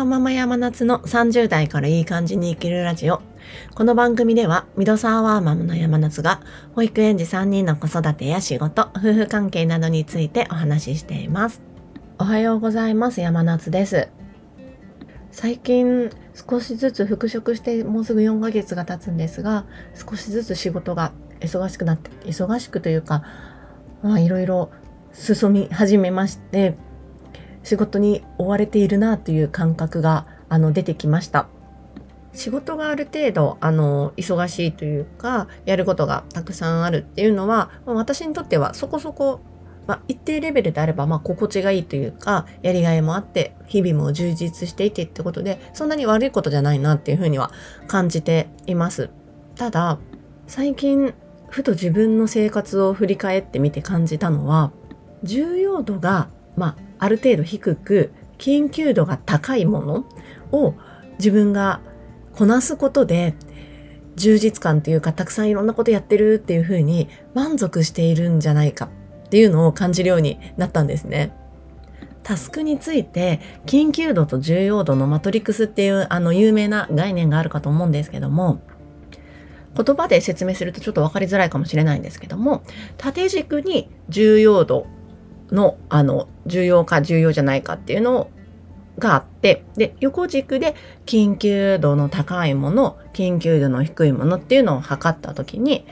ワーママ山夏の30代からいい感じに生きるラジオ。この番組では、ミドサーワーママの山夏が、保育園児3人の子育てや仕事、夫婦関係などについてお話ししています。おはようございます。山夏です。最近少しずつ復職してもうすぐ4ヶ月が経つんですが、少しずつ仕事が忙しくなって、忙しくというか、まあいろいろ進み始めまして、仕事に追われているなという感覚があの出てきました。仕事がある程度あの忙しいというかやることがたくさんあるっていうのは私にとってはそこそこ、まあ、一定レベルであればまあ心地がいいというかやりがいもあって日々も充実していてってことでそんなに悪いことじゃないなっていうふうには感じています。ただ最近ふと自分の生活を振り返ってみて感じたのは重要度がまあある程度低く緊急度が高いものを自分がこなすことで充実感というかたくさんいろんなことやってるっていうふうに満足しているんじゃないかっていうのを感じるようになったんですね。タスクについて緊急度と重要度のマトリックスっていうあの有名な概念があるかと思うんですけども言葉で説明するとちょっと分かりづらいかもしれないんですけども縦軸に重要度の、あの、重要か重要じゃないかっていうのがあって、で、横軸で緊急度の高いもの、緊急度の低いものっていうのを測ったときに、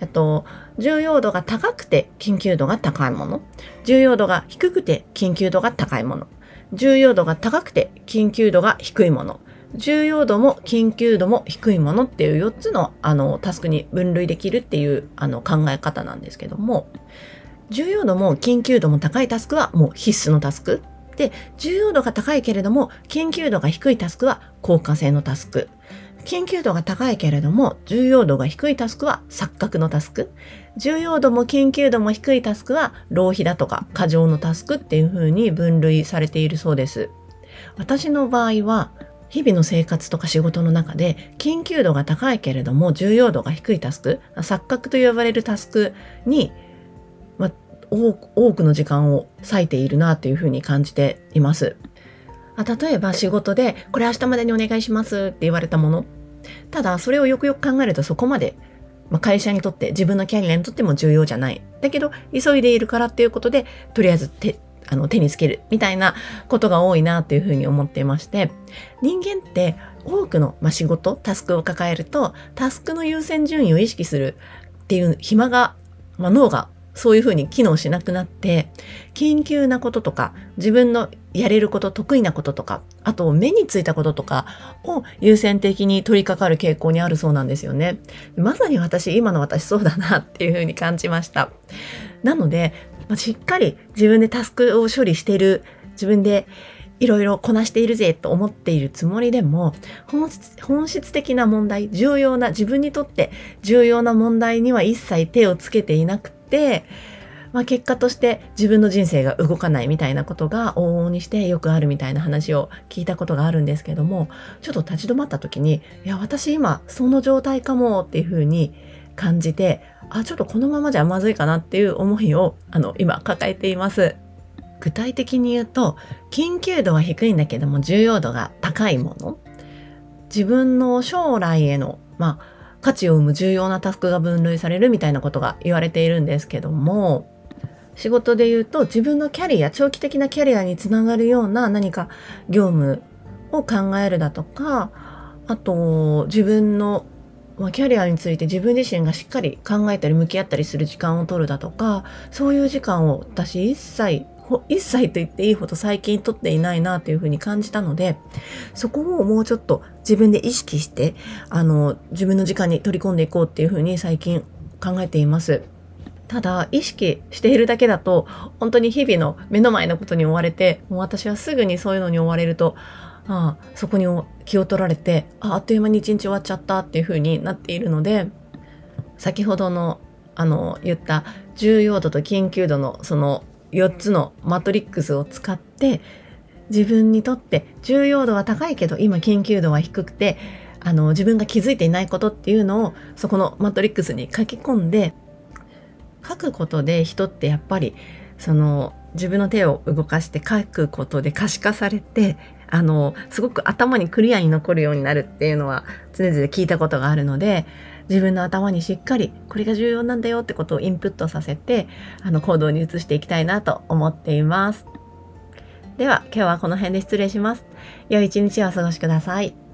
えっと、重要度が高くて緊急度が高いもの、重要度が低くて緊急度が高いもの、重要度が高くて緊急度が低いもの、重要度も緊急度も低いものっていう4つのあのタスクに分類できるっていうあの考え方なんですけども、重要度も緊急度も高いタスクはもう必須のタスク。で、重要度が高いけれども、緊急度が低いタスクは効果性のタスク。緊急度が高いけれども、重要度が低いタスクは錯覚のタスク。重要度も緊急度も低いタスクは浪費だとか過剰のタスクっていう風に分類されているそうです。私の場合は、日々の生活とか仕事の中で緊急度が高いけれども重要度が低いタスク、錯覚と呼ばれるタスクに多くの時間を割いているなというふうに感じています。あ例えば仕事でこれ明日までにお願いしますって言われたもの。ただそれをよくよく考えるとそこまで、まあ、会社にとって自分のキャリアにとっても重要じゃない。だけど急いでいるからっていうことでとりあえず手あの手につけるみたいなことが多いなというふうに思っていまして人間って多くの、まあ、仕事タスクを抱えるとタスクの優先順位を意識するっていう暇が、まあ、脳がそういうふうに機能しなくなって、緊急なこととか、自分のやれること、得意なこととか、あと目についたこととかを優先的に取り掛かる傾向にあるそうなんですよね。まさに私、今の私そうだなっていうふうに感じました。なので、しっかり自分でタスクを処理している、自分でいろいろこなしているぜと思っているつもりでも本質本質的な問題重要な自分にとって重要な問題には一切手をつけていなく、まあ、結果として自分の人生が動かないみたいなことが往々にしてよくあるみたいな話を聞いたことがあるんですけどもちょっと立ち止まった時にいや私今その状態かもっていうふうに感じてあちょっとこのままじゃまずいかなっていう思いをあの今抱えています。具体的に言うと緊急度は低いんだけども重要度が高いもの自分の将来へのまあ価値を生む重要なタスクが分類されるみたいなことが言われているんですけども仕事で言うと自分のキャリア長期的なキャリアにつながるような何か業務を考えるだとかあと自分のキャリアについて自分自身がしっかり考えたり向き合ったりする時間を取るだとかそういう時間を私一切一切と言っていいほど最近取っていないなというふうに感じたので、そこをもうちょっと自分で意識して、あの、自分の時間に取り込んでいこうっていうふうに最近考えています。ただ、意識しているだけだと、本当に日々の目の前のことに追われて、もう私はすぐにそういうのに追われると、ああそこに気を取られてああっという間に一日終わっちゃったっていう風になっているので先ほどのあの言った重要度と緊急度のその4つのマトリックスを使って自分にとって重要度は高いけど今緊急度は低くてあの自分が気づいていないことっていうのをそこのマトリックスに書き込んで書くことで人ってやっぱりその自分の手を動かして書くことで可視化されてあのすごく頭にクリアに残るようになるっていうのは常々聞いたことがあるので自分の頭にしっかりこれが重要なんだよってことをインプットさせてあの行動に移していきたいなと思っています。では今日はこの辺で失礼します。良い一日をお過ごしください。